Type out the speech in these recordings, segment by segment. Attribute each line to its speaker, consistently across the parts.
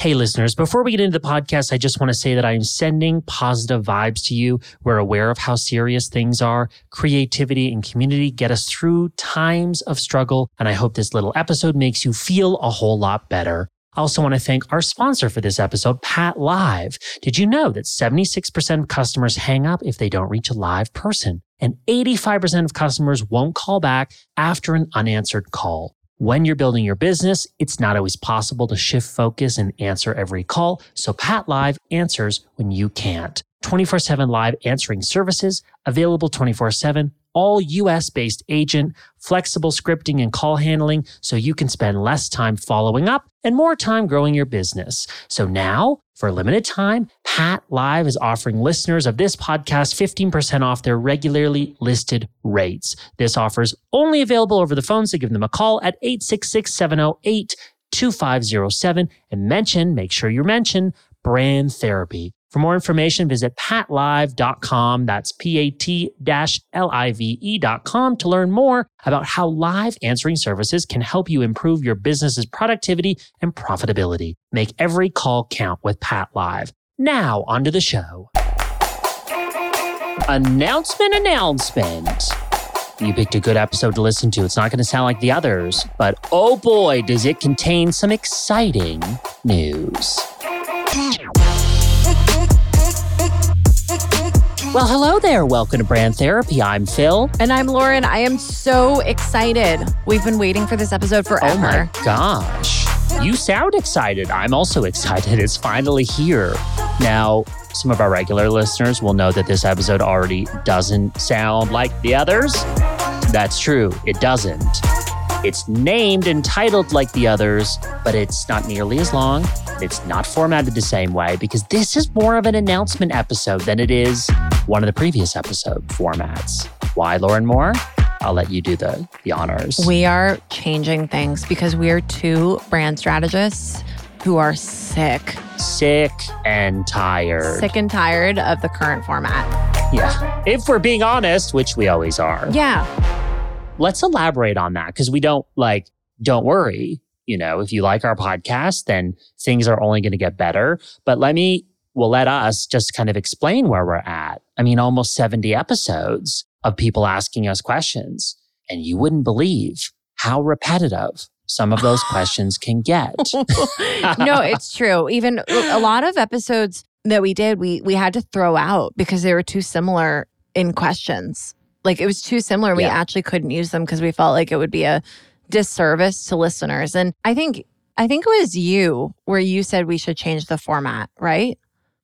Speaker 1: Hey, listeners, before we get into the podcast, I just want to say that I'm sending positive vibes to you. We're aware of how serious things are. Creativity and community get us through times of struggle. And I hope this little episode makes you feel a whole lot better. I also want to thank our sponsor for this episode, PatLive. Did you know that 76% of customers hang up if they don't reach a live person? And 85% of customers won't call back after an unanswered call. When you're building your business, it's not always possible to shift focus and answer every call. So PatLive answers when you can't. 24 7 live answering services available 24 7 all US based agent, flexible scripting and call handling so you can spend less time following up and more time growing your business. So now, for a limited time, PatLive is offering listeners of this podcast 15% off their regularly listed rates. This offer is only available over the phone, so give them a call at 866 708 2507 and mention, make sure you mention brand therapy. For more information, visit patlive.com. That's P-A-T L-I-V-E.com to learn more about how live answering services can help you improve your business's productivity and profitability. Make every call count with PatLive. Now onto the show. Announcement, announcement. You picked a good episode to listen to. It's not going to sound like the others, but oh boy, does it contain some exciting news. Well, hello there. Welcome to Brand Therapy. I'm Phil.
Speaker 2: And I'm Lauren. I am so excited. We've been waiting for this episode for forever.
Speaker 1: Oh my gosh. You sound excited. I'm also excited. It's finally here. Now, some of our regular listeners will know that this episode already doesn't sound like the others. That's true. It doesn't. It's named and titled like the others, but it's not nearly as long. It's not formatted the same way because this is more of an announcement episode than it is one of the previous episode formats. Why, Lauren Moore? I'll let you do the, the honors.
Speaker 2: We are changing things because we are two brand strategists who are sick.
Speaker 1: Sick and tired.
Speaker 2: Sick and tired of the current format.
Speaker 1: Yeah. If we're being honest, which we always are.
Speaker 2: Yeah.
Speaker 1: Let's elaborate on that because we don't like, don't worry. You know, if you like our podcast, then things are only going to get better. But let me, well, let us just kind of explain where we're at. I mean, almost 70 episodes of people asking us questions, and you wouldn't believe how repetitive some of those questions can get.
Speaker 2: no, it's true. Even a lot of episodes that we did, we we had to throw out because they were too similar in questions. Like it was too similar. We
Speaker 1: Yeah.
Speaker 2: actually couldn't use them because we felt like it would be a disservice to listeners. And I think I think it was you where you said we should change the format, right?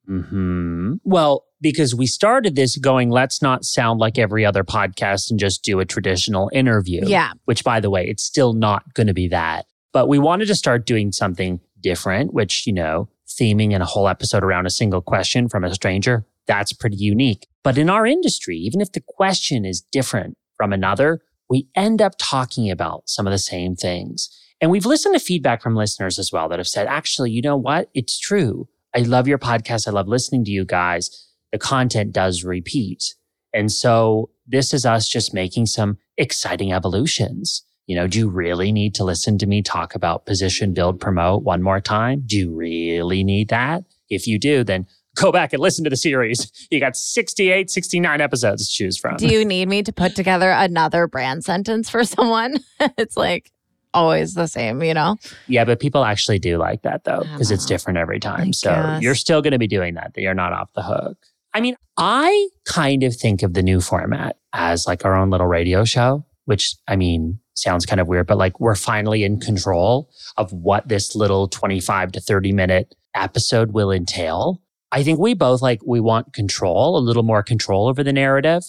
Speaker 1: Hmm Well, because we started this going, let's not sound like every other podcast and just do a traditional interview.
Speaker 2: Yeah.
Speaker 1: Which, by the way, it's still not going to be that. But we wanted to start doing something different, which, you know, theming in a whole episode around a single question from a stranger, that's pretty unique. But in our industry, even if the question is different from another, we end up talking about some of the same things. And we've listened to feedback from listeners as well that have said, actually, you know what? It's true. I love your podcast. I love listening to you guys. The content does repeat. And so this is us just making some exciting evolutions. You know, do you really need to listen to me talk about position, build, promote one more time? Do you really need that? If you do, then go back and listen to the series. You got 68, 69 episodes to choose from.
Speaker 2: Do you need me to put together another brand sentence for someone? it's like always the same, you know?
Speaker 1: Yeah, but people actually do like that though, because it's different every time.
Speaker 2: I
Speaker 1: so
Speaker 2: guess.
Speaker 1: you're still going to be doing that. You're not off the hook. I mean, I kind of think of the new format as like our own little radio show, which I mean, sounds kind of weird, but like we're finally in control of what this little 25 to 30 minute episode will entail. I think we both like, we want control, a little more control over the narrative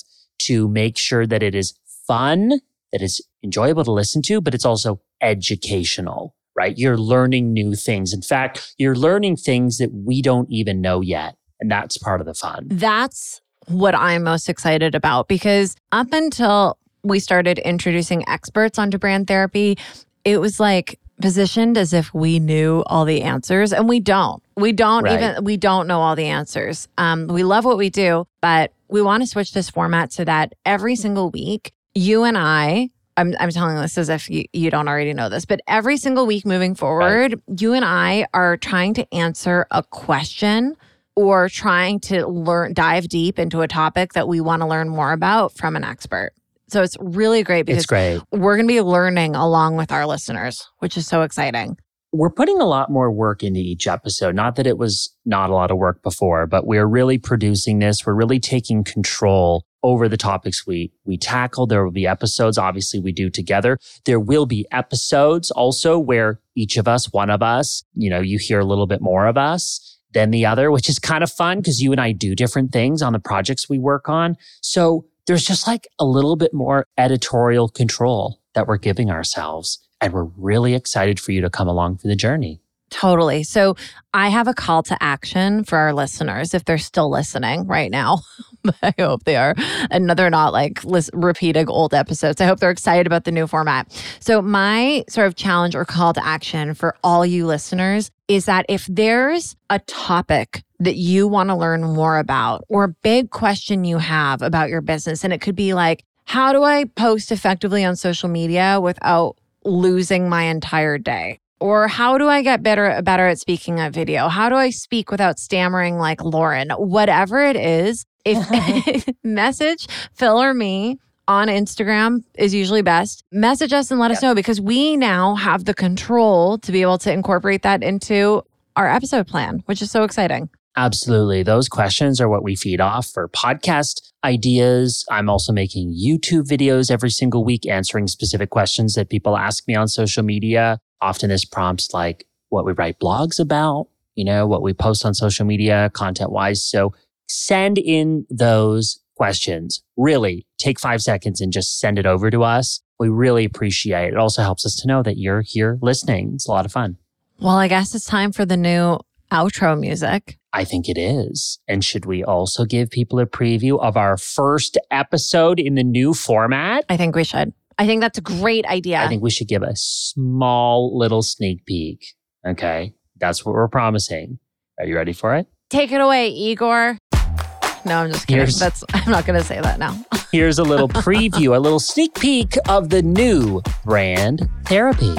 Speaker 1: to make sure that it is fun, that it's enjoyable to listen to, but it's also educational, right? You're learning new things. In fact, you're learning things that we don't even know yet. And that's part of the fun.
Speaker 2: That's what I'm most excited about because up until we started introducing experts onto brand therapy, it was like positioned as if we knew all the answers and we don't. We don't
Speaker 1: Right.
Speaker 2: even we don't know all the answers. Um we love what we do, but we want to switch this format so that every single week you and I I'm, I'm telling this as if you, you don't already know this, but every single week moving forward, right. you and I are trying to answer a question or trying to learn, dive deep into a topic that we want to learn more about from an expert. So it's really great because
Speaker 1: great.
Speaker 2: we're going to be learning along with our listeners, which is so exciting.
Speaker 1: We're putting a lot more work into each episode. Not that it was not a lot of work before, but we're really producing this. We're really taking control over the topics we we tackle. There will be episodes, obviously, we do together. There will be episodes also where each of us, one of us, you know, you hear a little bit more of us than the other, which is kind of fun because you and I do different things on the projects we work on. So there's just like a little bit more editorial control that we're giving ourselves. And we're really excited for you to come along for the journey.
Speaker 2: Totally. So I have a call to action for our listeners if they're still listening right now. I hope they are. And they're not like repeating old episodes. I hope they're excited about the new format. So, my sort of challenge or call to action for all you listeners is that if there's a topic that you want to learn more about or a big question you have about your business, and it could be like, how do I post effectively on social media without losing my entire day? Or how do I get better better at speaking at video? How do I speak without stammering like Lauren? Whatever it is, if uh-huh. message Phil or me on Instagram is usually best. Message us and let yep. us know because we now have the control to be able to incorporate that into our episode plan, which is so exciting.
Speaker 1: Absolutely. Those questions are what we feed off for podcast ideas. I'm also making YouTube videos every single week answering specific questions that people ask me on social media. Often this prompts like what we write blogs about, you know, what we post on social media content wise. So send in those questions. Really take five seconds and just send it over to us. We really appreciate it. It also helps us to know that you're here listening. It's a lot of fun.
Speaker 2: Well, I guess it's time for the new outro music.
Speaker 1: I think it is. And should we also give people a preview of our first episode in the new format?
Speaker 2: I think we should. I think that's a great idea.
Speaker 1: I think we should give a small little sneak peek. Okay. That's what we're promising. Are you ready for it?
Speaker 2: Take it away, Igor. No, I'm just kidding. Here's, That's I'm not going to say that now.
Speaker 1: here's a little preview, a little sneak peek of the new brand therapy.